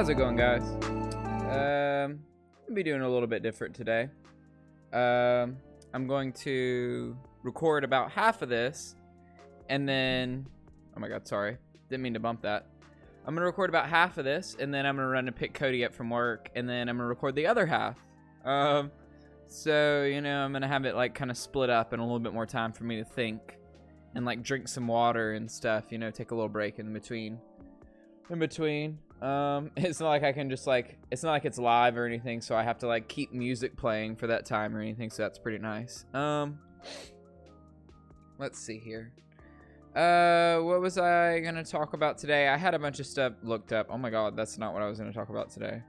How's it going, guys? Um, I'll be doing a little bit different today. Um, I'm going to record about half of this, and then, oh my god, sorry, didn't mean to bump that. I'm gonna record about half of this, and then I'm gonna run and pick Cody up from work, and then I'm gonna record the other half. Um, so you know, I'm gonna have it like kind of split up and a little bit more time for me to think, and like drink some water and stuff. You know, take a little break in between. In between. Um, it's not like I can just like it's not like it's live or anything, so I have to like keep music playing for that time or anything. So that's pretty nice. Um, let's see here. Uh, what was I gonna talk about today? I had a bunch of stuff looked up. Oh my god, that's not what I was gonna talk about today.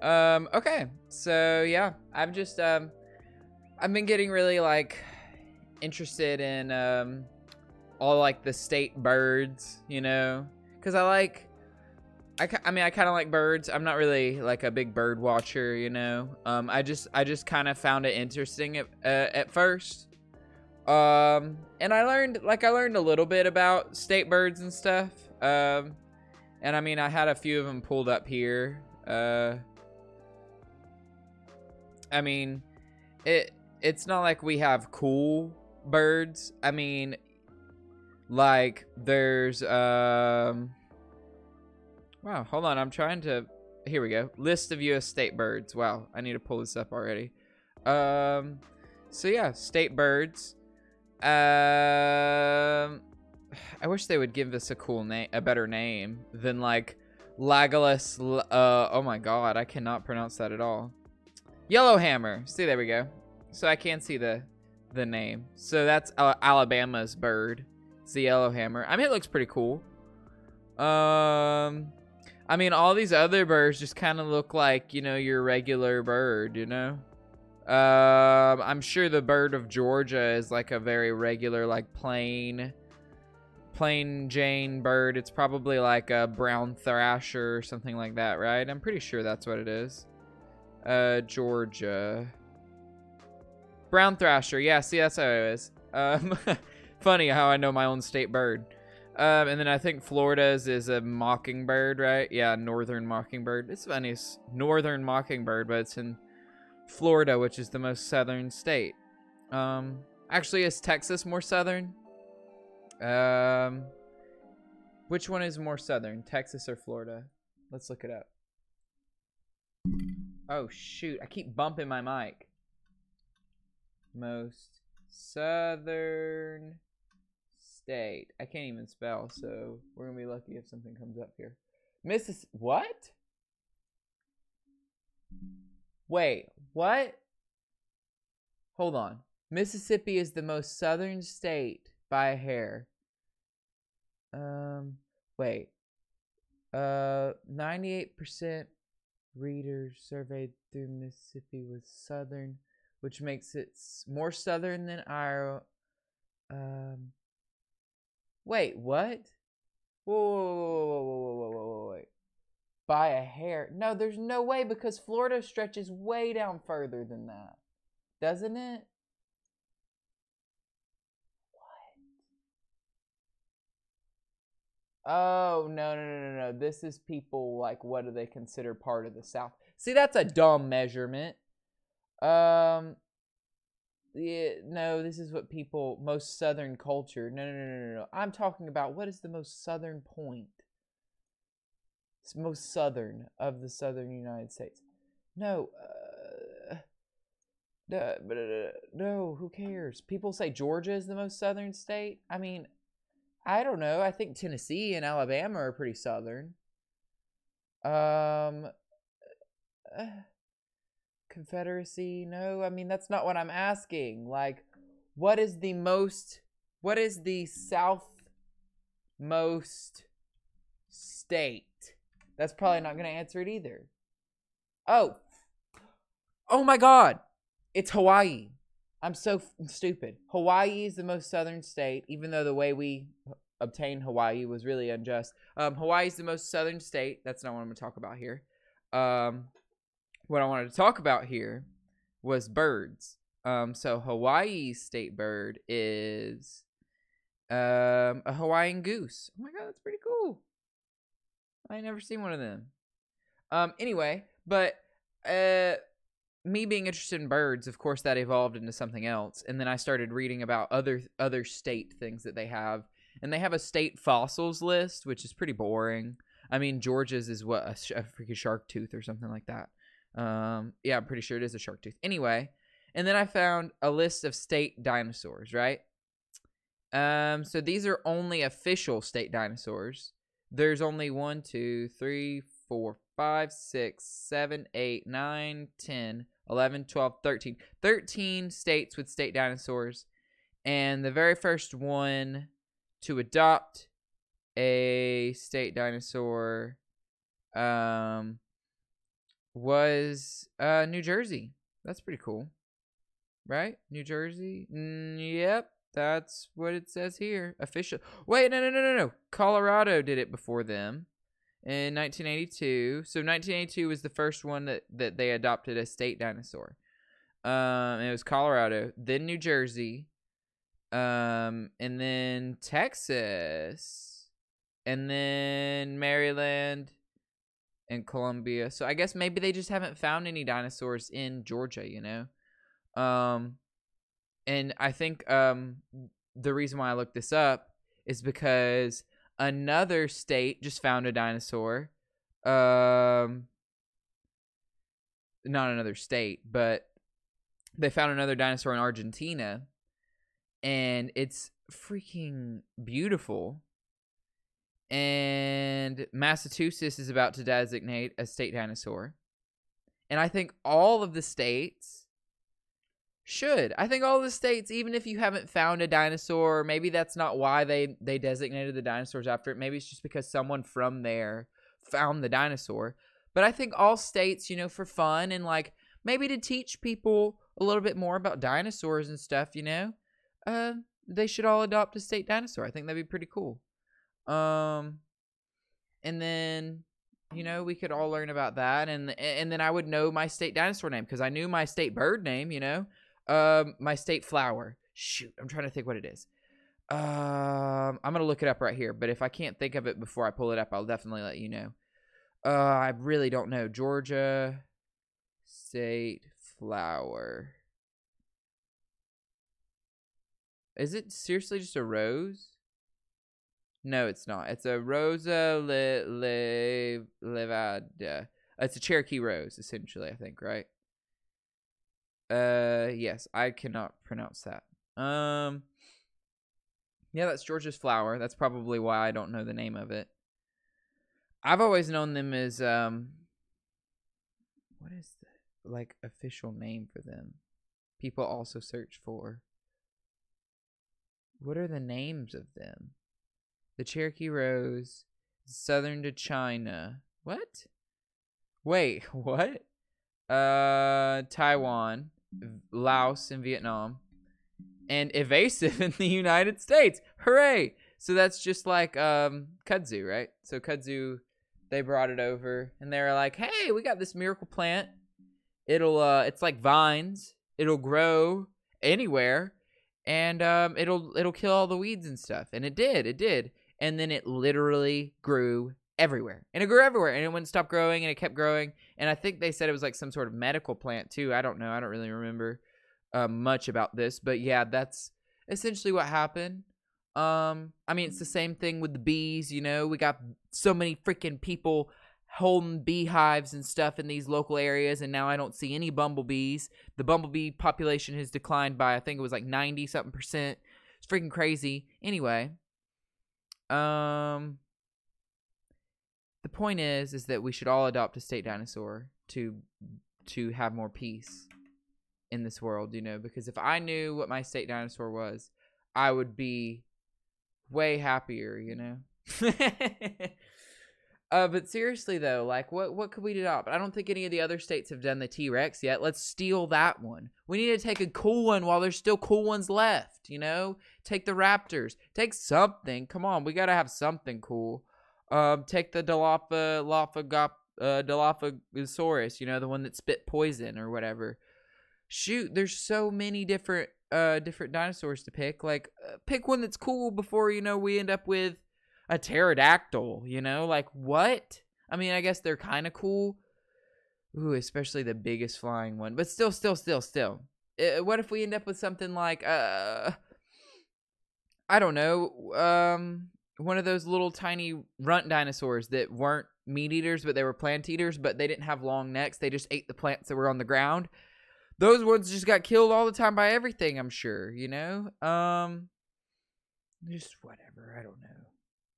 Um, okay, so yeah, I've just um, I've been getting really like interested in um, all like the state birds, you know, because I like I, I mean, I kind of like birds. I'm not really like a big bird watcher, you know. Um, I just I just kind of found it interesting at uh, at first. Um, and I learned like I learned a little bit about state birds and stuff. Um, and I mean, I had a few of them pulled up here. Uh, I mean, it it's not like we have cool birds. I mean, like there's um Wow, hold on. I'm trying to. Here we go. List of U.S. state birds. Wow, I need to pull this up already. Um, so yeah, state birds. Um, I wish they would give this a cool name, a better name than like Lagolus. Uh, oh my god, I cannot pronounce that at all. Yellowhammer. See, there we go. So I can see the the name. So that's uh, Alabama's bird. It's the yellowhammer. I mean, it looks pretty cool. Um, I mean, all these other birds just kind of look like, you know, your regular bird, you know? Um, I'm sure the bird of Georgia is like a very regular, like plain, plain Jane bird. It's probably like a brown thrasher or something like that, right? I'm pretty sure that's what it is. Uh, Georgia. Brown thrasher. Yeah, see, that's how it is. Um, funny how I know my own state bird. Um, and then I think Florida's is a mockingbird, right? Yeah, northern mockingbird. It's funny, it's northern mockingbird, but it's in Florida, which is the most southern state. Um, actually, is Texas more southern? Um, which one is more southern, Texas or Florida? Let's look it up. Oh shoot! I keep bumping my mic. Most southern state. I can't even spell, so we're gonna be lucky if something comes up here. Mrs. What? Wait, what? Hold on. Mississippi is the most southern state by a hair. Um, wait. Uh, 98% readers surveyed through Mississippi was southern, which makes it more southern than Iowa. Um, Wait, what? Whoa, whoa, whoa, whoa, whoa, whoa, whoa, wait. By a hair. No, there's no way because Florida stretches way down further than that. Doesn't it? What? Oh, no, no, no, no, no. This is people, like, what do they consider part of the South? See, that's a dumb measurement. Um, yeah, no, this is what people most southern culture. No, no, no, no, no. I'm talking about what is the most southern point? It's most southern of the southern United States. No, uh, no, no, who cares? People say Georgia is the most southern state. I mean, I don't know. I think Tennessee and Alabama are pretty southern. Um. Uh, Confederacy? No, I mean that's not what I'm asking. Like, what is the most? What is the southmost state? That's probably not going to answer it either. Oh, oh my God, it's Hawaii. I'm so f- stupid. Hawaii is the most southern state, even though the way we obtained Hawaii was really unjust. Um, Hawaii is the most southern state. That's not what I'm going to talk about here. Um, what I wanted to talk about here was birds. Um, so Hawaii's state bird is um, a Hawaiian goose. Oh my god, that's pretty cool. I never seen one of them. Um. Anyway, but uh, me being interested in birds, of course, that evolved into something else, and then I started reading about other other state things that they have, and they have a state fossils list, which is pretty boring. I mean, Georgia's is what a, sh- a freaking shark tooth or something like that. Um. Yeah, I'm pretty sure it is a shark tooth. Anyway, and then I found a list of state dinosaurs. Right. Um. So these are only official state dinosaurs. There's only one, two, three, four, five, six, seven, eight, nine, 10, 11, 12, 13. 13 states with state dinosaurs. And the very first one to adopt a state dinosaur um, was uh, New Jersey. That's pretty cool. Right? New Jersey? Mm, yep. That's what it says here. Official. Wait, no, no, no, no, no. Colorado did it before them in 1982. So 1982 was the first one that, that they adopted a state dinosaur. Um, it was Colorado, then New Jersey, um, and then Texas, and then Maryland and Columbia. So I guess maybe they just haven't found any dinosaurs in Georgia, you know. Um, and I think um the reason why I looked this up is because another state just found a dinosaur. Um, not another state, but they found another dinosaur in Argentina, and it's freaking beautiful. And Massachusetts is about to designate a state dinosaur. And I think all of the states should. I think all the states, even if you haven't found a dinosaur, maybe that's not why they they designated the dinosaurs after it. Maybe it's just because someone from there found the dinosaur. But I think all states, you know, for fun and like maybe to teach people a little bit more about dinosaurs and stuff, you know, uh, they should all adopt a state dinosaur. I think that'd be pretty cool. Um, and then you know we could all learn about that, and and then I would know my state dinosaur name because I knew my state bird name. You know, um, my state flower. Shoot, I'm trying to think what it is. Um, I'm gonna look it up right here. But if I can't think of it before I pull it up, I'll definitely let you know. Uh, I really don't know. Georgia state flower. Is it seriously just a rose? No, it's not. It's a Rosa le, le, levada. It's a Cherokee rose, essentially. I think, right? Uh, yes, I cannot pronounce that. Um, yeah, that's Georgia's flower. That's probably why I don't know the name of it. I've always known them as um, what is the like official name for them? People also search for. What are the names of them? The Cherokee Rose, Southern to China. What? Wait, what? Uh, Taiwan, Laos, and Vietnam, and evasive in the United States. Hooray! So that's just like um kudzu, right? So kudzu, they brought it over, and they were like, "Hey, we got this miracle plant. It'll uh, it's like vines. It'll grow anywhere." And um, it'll it'll kill all the weeds and stuff, and it did, it did and then it literally grew everywhere and it grew everywhere and it wouldn't stop growing and it kept growing and i think they said it was like some sort of medical plant too. I don't know. I don't really remember uh, much about this but yeah that's essentially what happened. Um i mean it's the same thing with the bees you know? We got so many freaking people holding beehives and stuff in these local areas and now i don't see any bumblebees. The bumblebee population has declined by i think it was like 90 something percent. It's freaking crazy. Anyway um, the point is, is that we should all adopt a state dinosaur to to have more peace in this world. You know, because if I knew what my state dinosaur was, I would be way happier. You know. uh, but seriously though, like, what what could we adopt? I don't think any of the other states have done the T Rex yet. Let's steal that one. We need to take a cool one while there's still cool ones left. You know, take the Raptors. Take something. Come on, we gotta have something cool. Um, take the Dilopha, uh, Dilophosaurus. You know, the one that spit poison or whatever. Shoot, there's so many different uh different dinosaurs to pick. Like, uh, pick one that's cool before you know we end up with a pterodactyl. You know, like what? I mean, I guess they're kind of cool. Ooh, especially the biggest flying one. But still, still, still, still. Uh, what if we end up with something like uh I don't know, um one of those little tiny runt dinosaurs that weren't meat eaters but they were plant eaters but they didn't have long necks. They just ate the plants that were on the ground. Those ones just got killed all the time by everything, I'm sure, you know? Um just whatever, I don't know.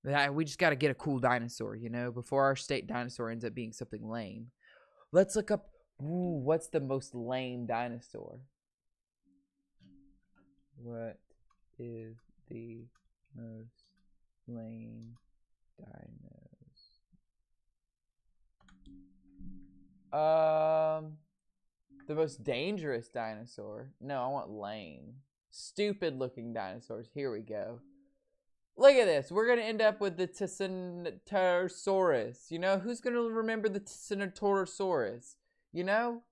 We just got to get a cool dinosaur, you know, before our state dinosaur ends up being something lame. Let's look up ooh, what's the most lame dinosaur? What is the most lame dinosaur? Um, the most dangerous dinosaur. No, I want lame. Stupid looking dinosaurs. Here we go. Look at this. We're going to end up with the Tyrannosaurus. You know, who's going to remember the Tyrannosaurus? You know,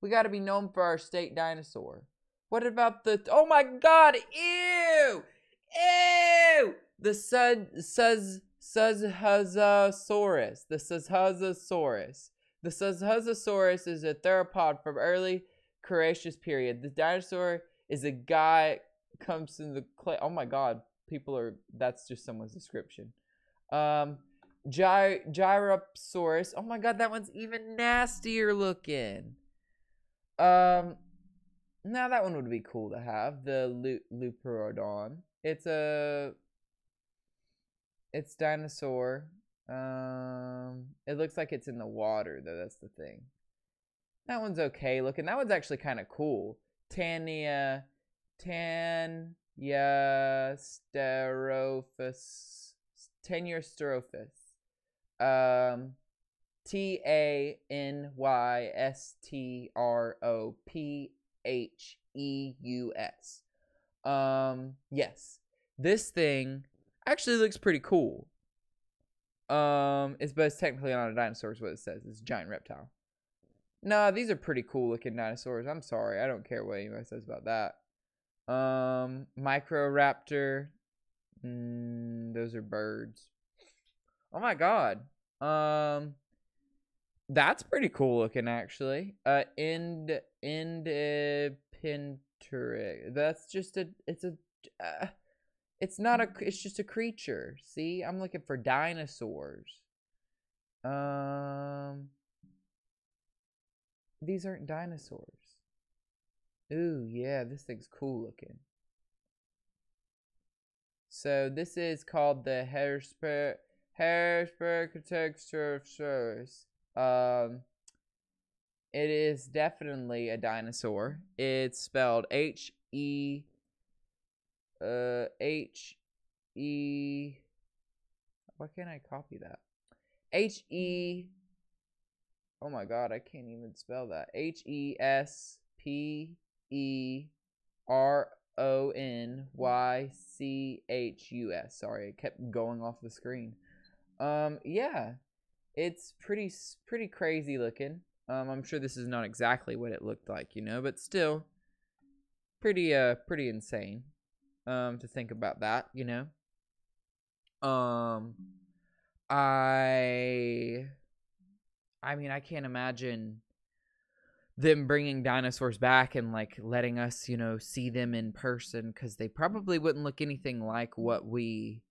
we got to be known for our state dinosaur. What about the? Oh my God! Ew! Ew! The sud suz Suzhuzasaurus. The Suzhuzasaurus. The Suzhuzasaurus is a theropod from early Cretaceous period. The dinosaur is a guy comes in the clay. Oh my God! People are. That's just someone's description. Um, Gy- Gyrosaurus. Oh my God! That one's even nastier looking. Um, now that one would be cool to have the Lu- It's a it's dinosaur. Um, it looks like it's in the water though. That's the thing. That one's okay looking. That one's actually kind of cool. Tania, Tanya Sterophus, Sterophus. Um, T A N Y S T R O P H E U S. Um, yes. This thing actually looks pretty cool. Um, it's but it's technically not a dinosaur, is what it says. It's a giant reptile. Nah, these are pretty cool looking dinosaurs. I'm sorry, I don't care what anybody says about that. Um, Microraptor. Mm, those are birds. Oh my god. Um, that's pretty cool looking, actually. Uh, end independent. That's just a. It's a. Uh, it's not a. It's just a creature. See, I'm looking for dinosaurs. Um. These aren't dinosaurs. Ooh, yeah, this thing's cool looking. So this is called the Harrisburg Harrisburg Architecture Service. Um, it is definitely a dinosaur. It's spelled H E uh H E Why can't I copy that? H E Oh my god, I can't even spell that. H E S P E R O N Y C H U S. Sorry, it kept going off the screen. Um yeah, it's pretty pretty crazy looking. Um, I'm sure this is not exactly what it looked like, you know, but still pretty uh pretty insane. Um, to think about that, you know. Um, I, I mean, I can't imagine them bringing dinosaurs back and like letting us, you know, see them in person because they probably wouldn't look anything like what we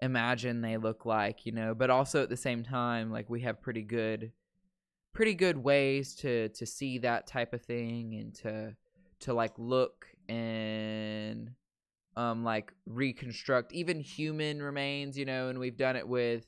imagine they look like, you know, but also at the same time like we have pretty good pretty good ways to to see that type of thing and to to like look and um like reconstruct even human remains, you know, and we've done it with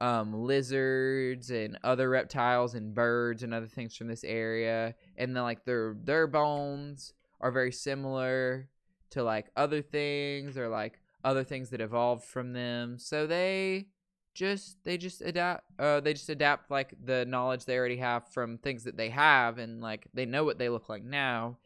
um lizards and other reptiles and birds and other things from this area and then like their their bones are very similar to like other things or like other things that evolved from them. So they just they just adapt uh they just adapt like the knowledge they already have from things that they have and like they know what they look like now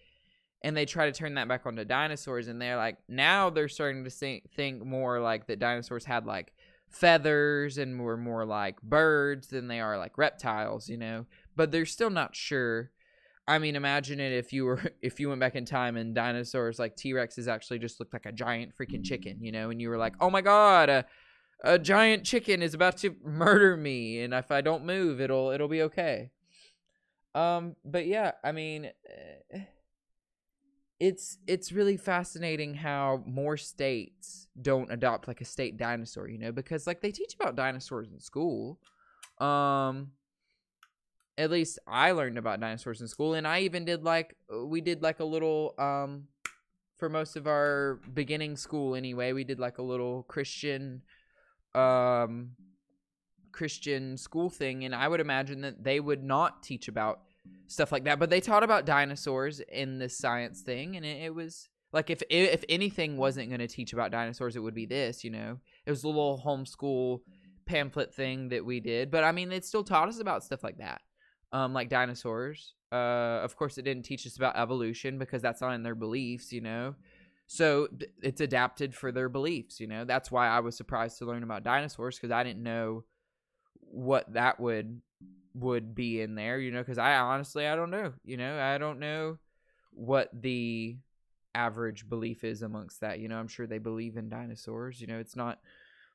and they try to turn that back onto dinosaurs and they're like now they're starting to think, more like that dinosaurs had like feathers and were more like birds than they are like reptiles you know? But they're still not sure. I mean, imagine it if you were if you went back in time and dinosaurs like T Rexes actually just looked like a giant freaking chicken, you know, and you were like, oh my god, uh, a giant chicken is about to murder me and if I don't move it'll it'll be okay. Um but yeah, I mean eh, it's it's really fascinating how more states don't adopt like a state dinosaur, you know, because like they teach about dinosaurs in school. Um at least I learned about dinosaurs in school and I even did like we did like a little um for most of our beginning school anyway, we did like a little Christian um Christian school thing and I would imagine that they would not teach about stuff like that. But they taught about dinosaurs in this science thing, and it, it was like if if anything wasn't going to teach about dinosaurs, it would be this. You know, it was a little homeschool pamphlet thing that we did. But I mean, it still taught us about stuff like that, um, like dinosaurs. Uh, of course, it didn't teach us about evolution because that's not in their beliefs. You know. So it's adapted for their beliefs, you know. That's why I was surprised to learn about dinosaurs because I didn't know what that would would be in there, you know, because I honestly I don't know, you know, I don't know what the average belief is amongst that. You know, I'm sure they believe in dinosaurs. You know, it's not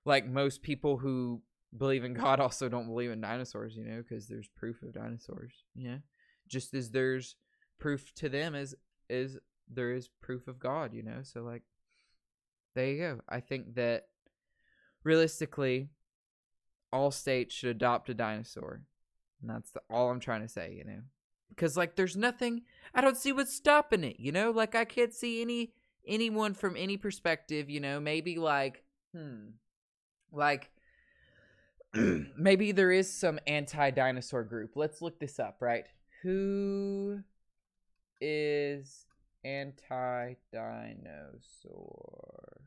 like most people who believe in God also don't believe in dinosaurs. You know, because there's proof of dinosaurs. You know, just as there's proof to them as is there is proof of God. You know, so like there you go. I think that realistically, all states should adopt a dinosaur. And that's the, all I'm trying to say, you know. Cuz like there's nothing I don't see what's stopping it, you know? Like I can't see any anyone from any perspective, you know, maybe like hmm like maybe there is some anti-dinosaur group. Let's look this up, right? Who is anti-dinosaur?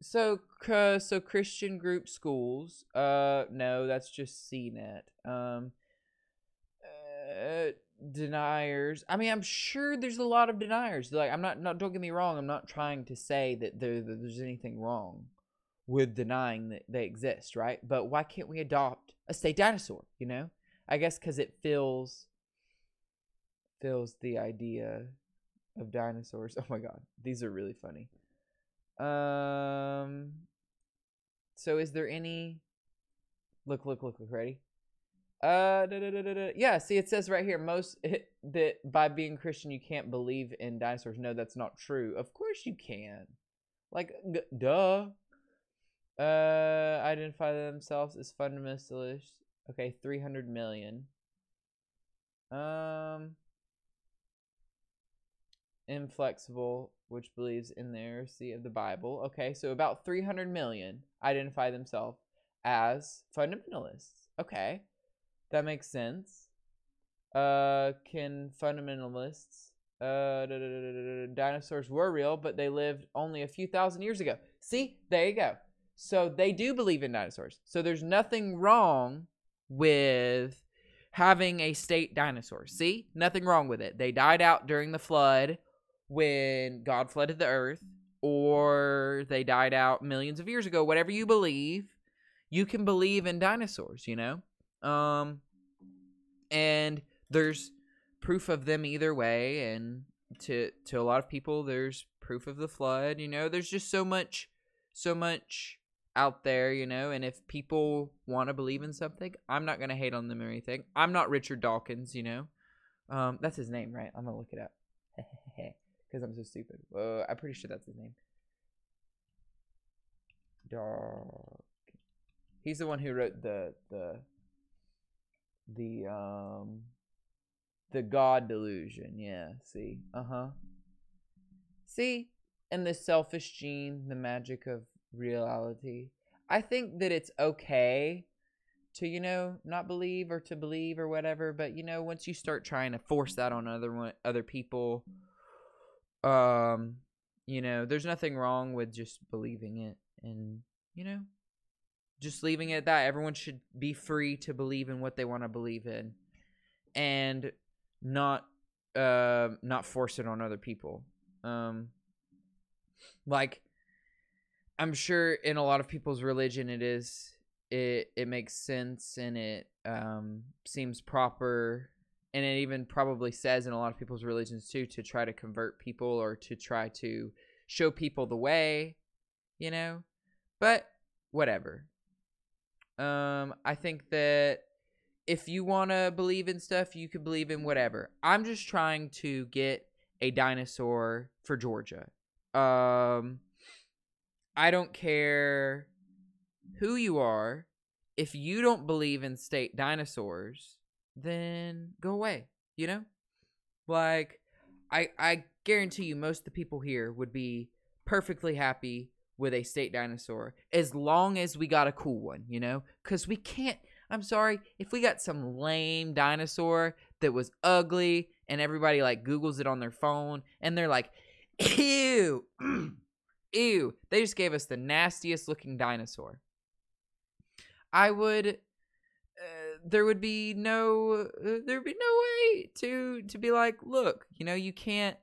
So, so Christian group schools. Uh, no, that's just CNET. Um, uh, deniers. I mean, I'm sure there's a lot of deniers. Like, I'm not, not. Don't get me wrong. I'm not trying to say that, there, that there's anything wrong with denying that they exist, right? But why can't we adopt a state dinosaur? You know, I guess because it fills fills the idea of dinosaurs. Oh my god, these are really funny. Um. So is there any? Look! Look! Look! Look! Ready? Uh. Da, da, da. Yeah. See, it says right here most that by being Christian you can't believe in dinosaurs. No, that's not true. Of course you can. Like, g- duh. Uh, identify themselves as fundamentalists. Okay, three hundred million. Um inflexible, which believes in the inerrancy of the Bible. Okay, so about 300 million identify themselves as fundamentalists. Okay, that makes sense. Uh, can fundamentalists, uh, dinosaurs were real, but they lived only a few thousand years ago. See, there you go. So they do believe in dinosaurs. So there's nothing wrong with having a state dinosaur. See, nothing wrong with it. They died out during the flood when God flooded the earth, or they died out millions of years ago, whatever you believe, you can believe in dinosaurs, you know? Um and there's proof of them either way and to to a lot of people there's proof of the flood, you know? There's just so much so much out there, you know, and if people want to believe in something, I'm not going to hate on them or anything. I'm not Richard Dawkins, you know. Um that's his name, right? I'm going to look it up. because I'm so stupid. Uh, I'm pretty sure that's his name. Dog. He's the one who wrote the the the um the God delusion. Yeah. See. Uh huh. See, and the selfish gene, the magic of reality. I think that it's okay to you know not believe or to believe or whatever, but you know once you start trying to force that on other one, other people um you know there's nothing wrong with just believing it and you know just leaving it at that. Everyone should be free to believe in what they want to believe in and not uh not force it on other people. Um like i'm sure in a lot of people's religion it is it it makes sense and it um seems proper and it even probably says in a lot of people's religions too to try to convert people or to try to show people the way, you know? But whatever. Um I think that if you want to believe in stuff, you can believe in whatever. I'm just trying to get a dinosaur for Georgia. Um I don't care who you are. If you don't believe in state dinosaurs, then go away, you know? Like I I guarantee you most of the people here would be perfectly happy with a state dinosaur as long as we got a cool one, you know? Cuz we can't I'm sorry, if we got some lame dinosaur that was ugly and everybody like googles it on their phone and they're like, "Ew." Ew, they just gave us the nastiest looking dinosaur. I would there would be no uh, there would be no way to to be like look you know you can't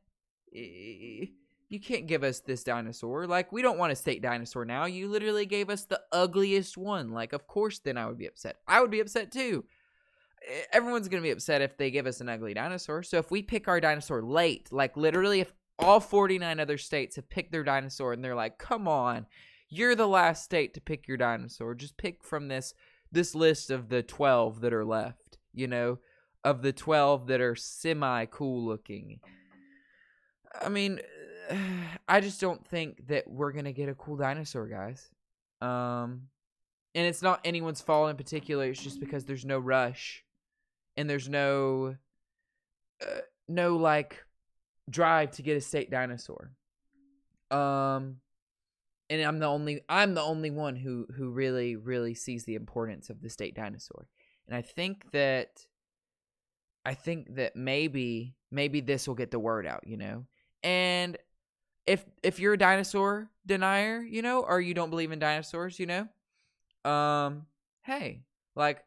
you can't give us this dinosaur. Like we don't want a state dinosaur now. You literally gave us the ugliest one. Like of course then i would be upset. I would be upset too. Everyone's gonna be upset if they give us an ugly dinosaur. So if we pick our dinosaur late like literally if all 49 other states have picked their dinosaur and they're like come on. You're the last state to pick your dinosaur. Just pick from this this list of the 12 that are left, you know, of the 12 that are semi cool looking. I mean, I just don't think that we're going to get a cool dinosaur, guys. Um and it's not anyone's fault in particular, it's just because there's no rush and there's no uh, no like drive to get a state dinosaur. Um and I'm the only I'm the only one who who really really sees the importance of the state dinosaur. And I think that I think that maybe maybe this will get the word out, you know. And if if you're a dinosaur denier, you know, or you don't believe in dinosaurs, you know, um hey, like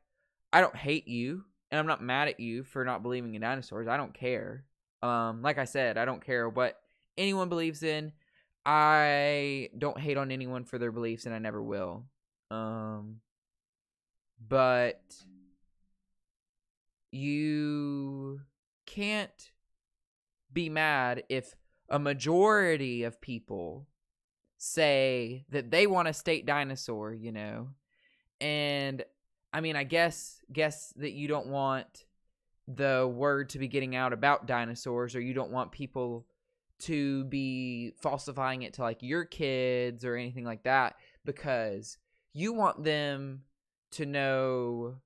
I don't hate you and I'm not mad at you for not believing in dinosaurs. I don't care. Um like I said, I don't care what anyone believes in. I don't hate on anyone for their beliefs and I never will. Um but you can't be mad if a majority of people say that they want a state dinosaur, you know. And I mean, I guess guess that you don't want the word to be getting out about dinosaurs or you don't want people to be falsifying it to like your kids or anything like that because you want them to know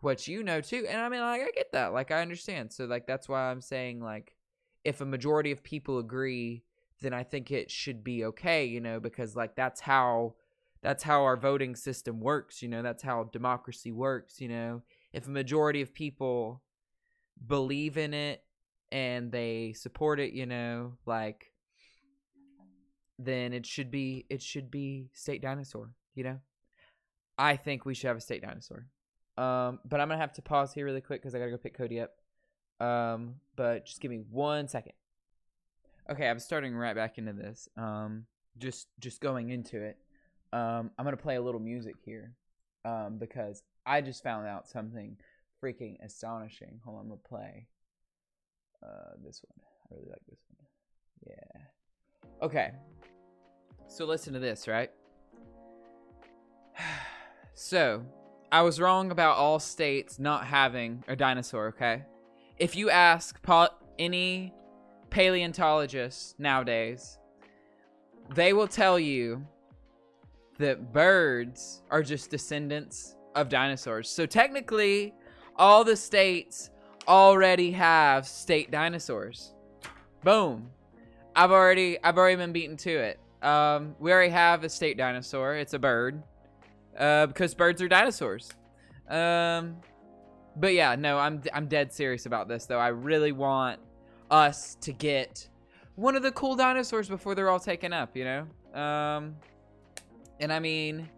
what you know too. And I mean, like, I get that. Like, I understand. So, like, that's why I'm saying, like, if a majority of people agree, then I think it should be okay, you know, because, like, that's how. That's how our voting system works, you know. That's how democracy works, you know. If a majority of people believe in it and they support it, you know, like then it should be it should be state dinosaur, you know? I think we should have a state dinosaur. Um, but I'm gonna have to pause here really quick because I gotta go pick Cody up. Um, but just give me one second. Okay, I'm starting right back into this. Um, just just going into it. Um, I'm gonna play a little music here. Um, because I just found out something freaking astonishing. Hold on, I'm gonna play. Uh, this one. I really like this one. Yeah. Okay. So listen to this, right? so, I was wrong about all states not having a dinosaur, okay? If you ask any paleontologist nowadays, they will tell you that birds are just descendants of dinosaurs. So technically, all the states already have state dinosaurs. Boom. I've already I've already been beaten to it. Um, we already have a state dinosaur. It's a bird. Uh, because birds are dinosaurs. Um, but yeah, no, I'm I'm dead serious about this though. I really want us to get one of the cool dinosaurs before they're all taken up. You know. Um, and I mean,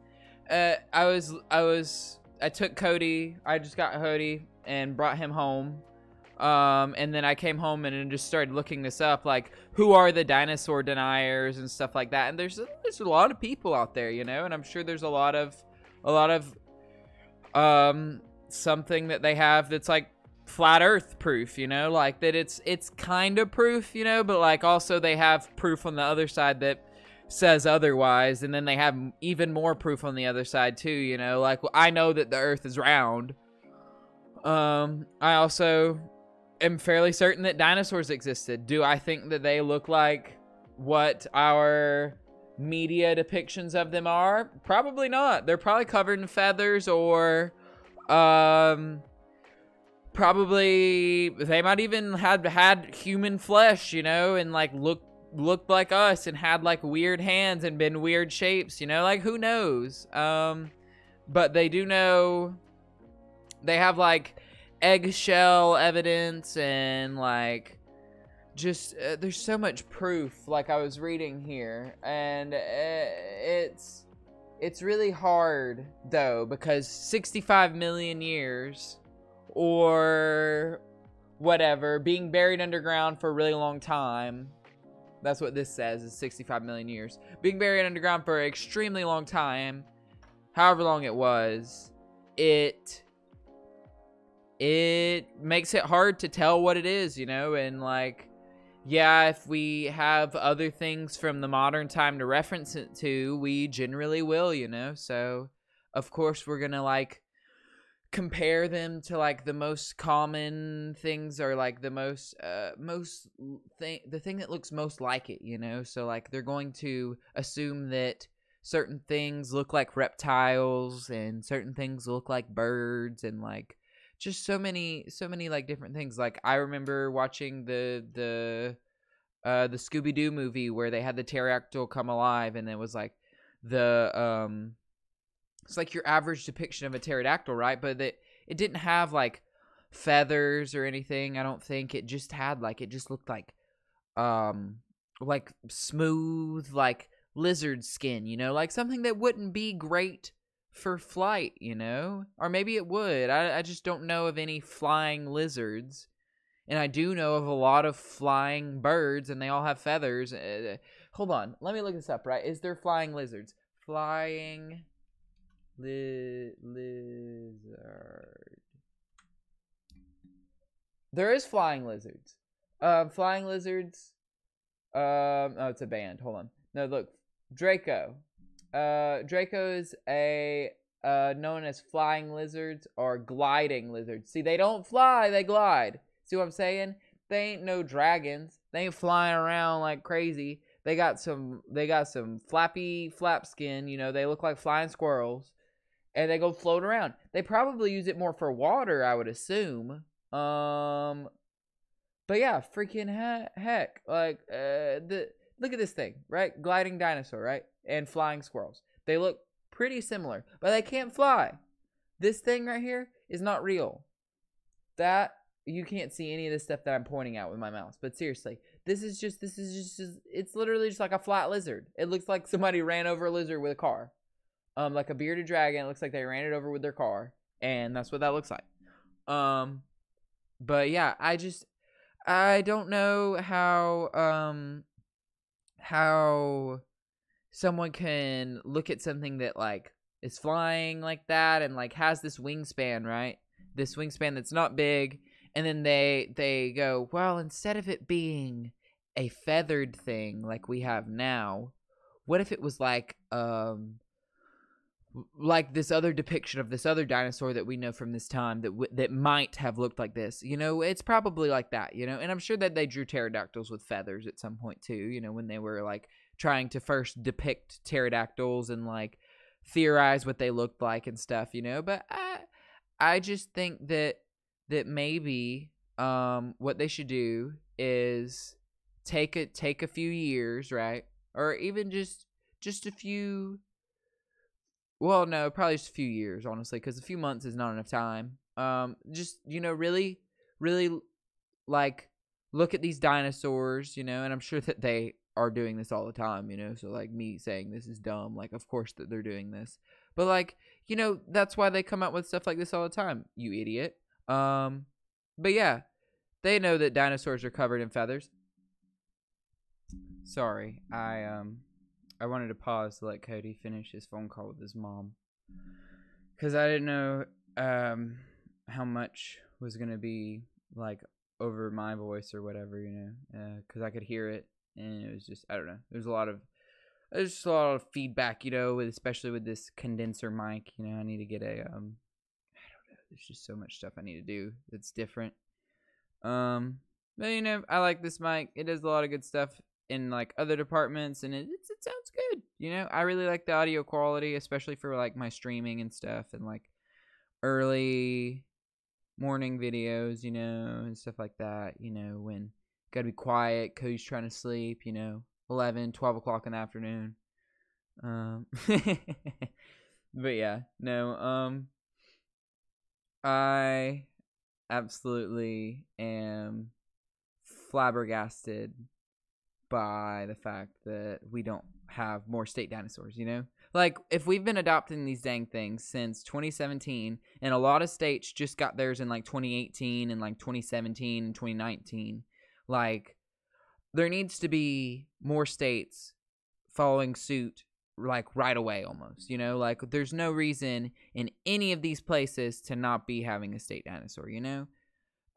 uh, I was I was I took Cody. I just got Cody and brought him home. Um, and then I came home and just started looking this up, like who are the dinosaur deniers and stuff like that. And there's there's a lot of people out there, you know, and I'm sure there's a lot of a lot of um something that they have that's like flat earth proof, you know, like that it's it's kind of proof, you know, but like also they have proof on the other side that says otherwise and then they have even more proof on the other side too, you know, like I know that the earth is round. Um I also am fairly certain that dinosaurs existed. Do I think that they look like what our media depictions of them are? Probably not. They're probably covered in feathers or um probably they might even had had human flesh, you know, and like look looked like us and had like weird hands and been weird shapes, you know, like who knows. Um but they do know they have like eggshell evidence and like just uh, there's so much proof like I was reading here and uh, it's it's really hard though because 65 million years or whatever being buried underground for a really long time that's what this says is 65 million years. Being buried underground for an extremely long time however long it was it it makes it hard to tell what it is you know and like yeah, if we have other things from the modern time to reference it to, we generally will, you know? So, of course, we're going to like compare them to like the most common things or like the most uh most thing the thing that looks most like it you know so like they're going to assume that certain things look like reptiles and certain things look like birds and like just so many so many like different things like i remember watching the the uh the scooby-doo movie where they had the pterodactyl come alive and it was like the um it's like your average depiction of a pterodactyl right? But it it didn't have like feathers or anything i don't think. It just had like it just looked like um like smooth like lizard skin you know? Like something that wouldn't be great for flight, you know? Or maybe it would. I, I just don't know of any flying lizards. And I do know of a lot of flying birds, and they all have feathers. Uh, hold on. Let me look this up, right? Is there flying lizards? Flying li- lizard. There is flying lizards. Um, flying lizards. Um, oh, it's a band. Hold on. No, look. Draco. Uh, Draco's a uh, known as flying lizards or gliding lizards. See, they don't fly, they glide. See what I'm saying? They ain't no dragons. They ain't flying around like crazy. They got some they got some flappy flap skin, you know, they look like flying squirrels. And they go float around. They probably use it more for water, I would assume. Um but yeah, freaking he- heck. Like uh the look at this thing, right? Gliding dinosaur, right? And flying squirrels. They look pretty similar, but they can't fly. This thing right here is not real. That you can't see any of the stuff that I'm pointing out with my mouse. But seriously, this is just this is just, it's literally just like a flat lizard. It looks like somebody ran over a lizard with a car. Um like a bearded dragon, it looks like they ran it over with their car, and that's what that looks like. Um but yeah, I just I don't know how um how someone can look at something that like is flying like that and like has this wingspan, right? This wingspan that's not big and then they they go, "Well, instead of it being a feathered thing like we have now, what if it was like um like this other depiction of this other dinosaur that we know from this time that w- that might have looked like this. You know, it's probably like that, you know. And I'm sure that they drew pterodactyls with feathers at some point too, you know, when they were like trying to first depict pterodactyls and like theorize what they looked like and stuff, you know. But I I just think that that maybe um what they should do is take a take a few years, right? Or even just just a few well, no, probably just a few years, honestly, because a few months is not enough time. Um, just you know, really, really, like look at these dinosaurs, you know, and I'm sure that they are doing this all the time, you know. So like me saying this is dumb, like of course that they're doing this, but like you know that's why they come out with stuff like this all the time, you idiot. Um, but yeah, they know that dinosaurs are covered in feathers. Sorry, I um I wanted to pause to let Cody finish his phone call with his mom. Cause I didn't know um how much was gonna be like over my voice or whatever, you know, because I could hear it, and it was just I don't know. There's a lot of there's just a lot of feedback, you know, with, especially with this condenser mic. You know, I need to get a um, I don't know. There's just so much stuff I need to do that's different. Um, but you know, I like this mic. It does a lot of good stuff in like other departments, and it it sounds good. You know, I really like the audio quality, especially for like my streaming and stuff, and like early morning videos, you know, and stuff like that. You know, when gotta be quiet, Cody's trying to sleep. You know, 11, 12 o'clock in the afternoon. Um, but yeah, no. Um, I absolutely am flabbergasted by the fact that we don't have more state dinosaurs, you know? Like, if we've been adopting these dang things since 2017, and a lot of states just got theirs in like 2018 and like 2017 and 2019, like, there needs to be more states following suit like right away almost you know like there's no reason in any of these places to not be having a state dinosaur you know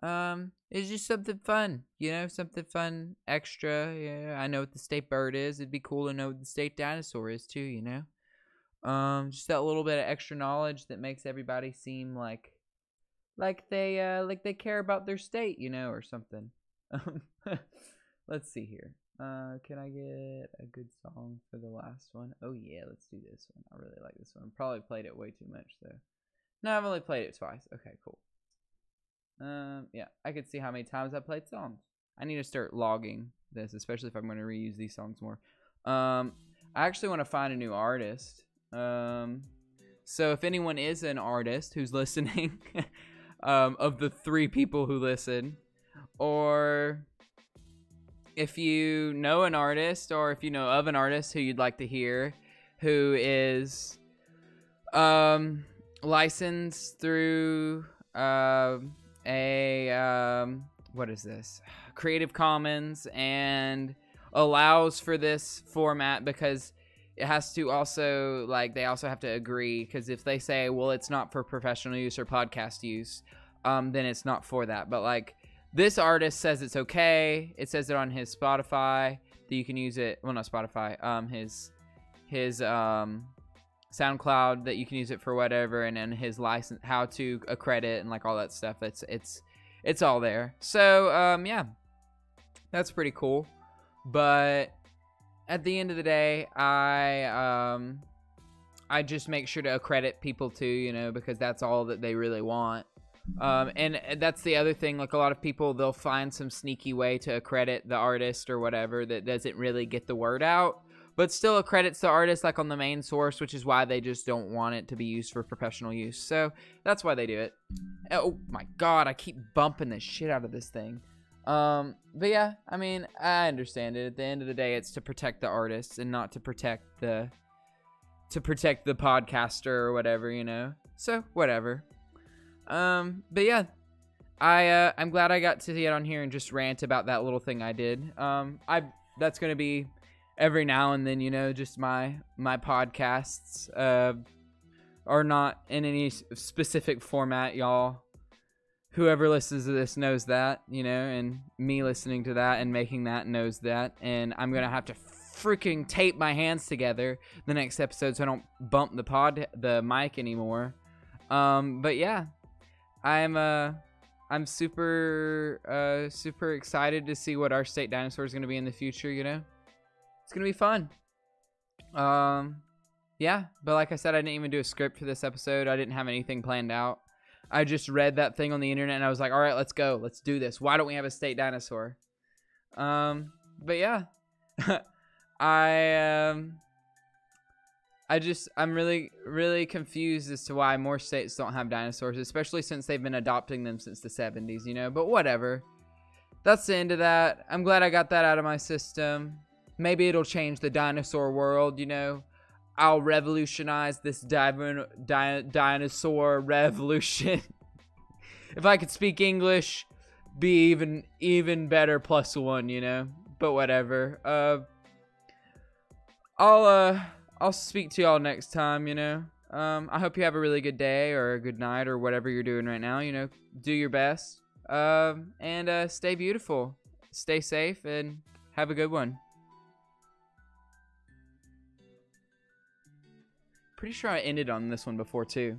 um it's just something fun you know something fun extra yeah i know what the state bird is it'd be cool to know what the state dinosaur is too you know? Um just that little bit of extra knowledge that makes everybody seem like like they uh like they care about their state you know or something. Um let's see here. Uh can i get a good song for the last one? Oh yeah let's do this one. I really like this one. Probably played it way too much though. No i've only played it twice. Okay cool um, yeah, I could see how many times I played songs. I need to start logging this, especially if I'm going to reuse these songs more. Um, I actually want to find a new artist. Um, so if anyone is an artist who's listening, um, of the three people who listen, or if you know an artist, or if you know of an artist who you'd like to hear, who is um licensed through um a um, what is this? Creative Commons and allows for this format because it has to also like they also have to agree because if they say well it's not for professional use or podcast use um then it's not for that but like this artist says it's okay it says it on his spotify that you can use it well not spotify um his his um SoundCloud that you can use it for whatever, and then his license, how to accredit, and like all that stuff. It's it's it's all there. So um, yeah, that's pretty cool. But at the end of the day, I um, I just make sure to accredit people too, you know, because that's all that they really want. Um, and that's the other thing. Like a lot of people, they'll find some sneaky way to accredit the artist or whatever that doesn't really get the word out but still accredits the artist like on the main source, which is why they just don't want it to be used for professional use. So that's why they do it. Oh my god, I keep bumping the shit out of this thing. Um, but yeah, I mean, I understand it. At the end of the day, it's to protect the artists and not to protect the to protect the podcaster or whatever, you know. So whatever. Um, but yeah, I uh, I'm glad I got to get on here and just rant about that little thing I did. Um, I that's gonna be every now and then, you know, just my my podcasts uh, are not in any specific format, y'all. Whoever listens to this knows that, you know, and me listening to that and making that knows that, and I'm gonna have to freaking tape my hands together the next episode so I don't bump the pod the mic anymore. Um, but yeah, I'm uh I'm super uh super excited to see what our state dinosaur is gonna be in the future. You know it's gonna be fun. Um, yeah, but like I said, I didn't even do a script for this episode. I didn't have anything planned out. I just read that thing on the internet and I was like, all right, let's go. Let's do this. Why don't we have a state dinosaur? Um, but yeah, I, um, I just, I'm really, really confused as to why more states don't have dinosaurs, especially since they've been adopting them since the 70s, you know, but whatever. That's the end of that. I'm glad I got that out of my system. Maybe it'll change the dinosaur world, you know. I'll revolutionize this di- di- dinosaur revolution. if I could speak English, be even even better plus one, you know. But whatever. Uh, I'll uh I'll speak to y'all next time, you know. Um, I hope you have a really good day or a good night or whatever you're doing right now. You know, do your best. Um, and uh, stay beautiful, stay safe, and have a good one. Pretty sure I ended on this one before too.